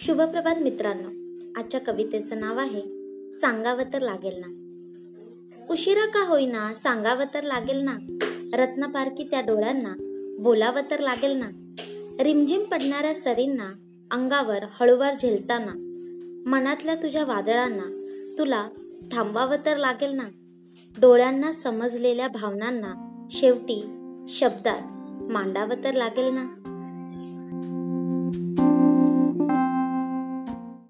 शुभप्रभात मित्रांनो. आजच्या कवितेचं नाव आहे सांगावं तर लागेल ना. उशिरा का होईना सांगावं तर लागेल ना. रत्नपारखी त्या डोळ्यांना बोलावं तर लागेल ना. रिमझिम पडणाऱ्या सरींना अंगावर हळूवार झेलताना मनातल्या तुझ्या वादळांना तुला थांबवावं तर लागेल ना. डोळ्यांना समजलेल्या भावनांना शेवटी शब्दात मांडावं तर लागेल ना.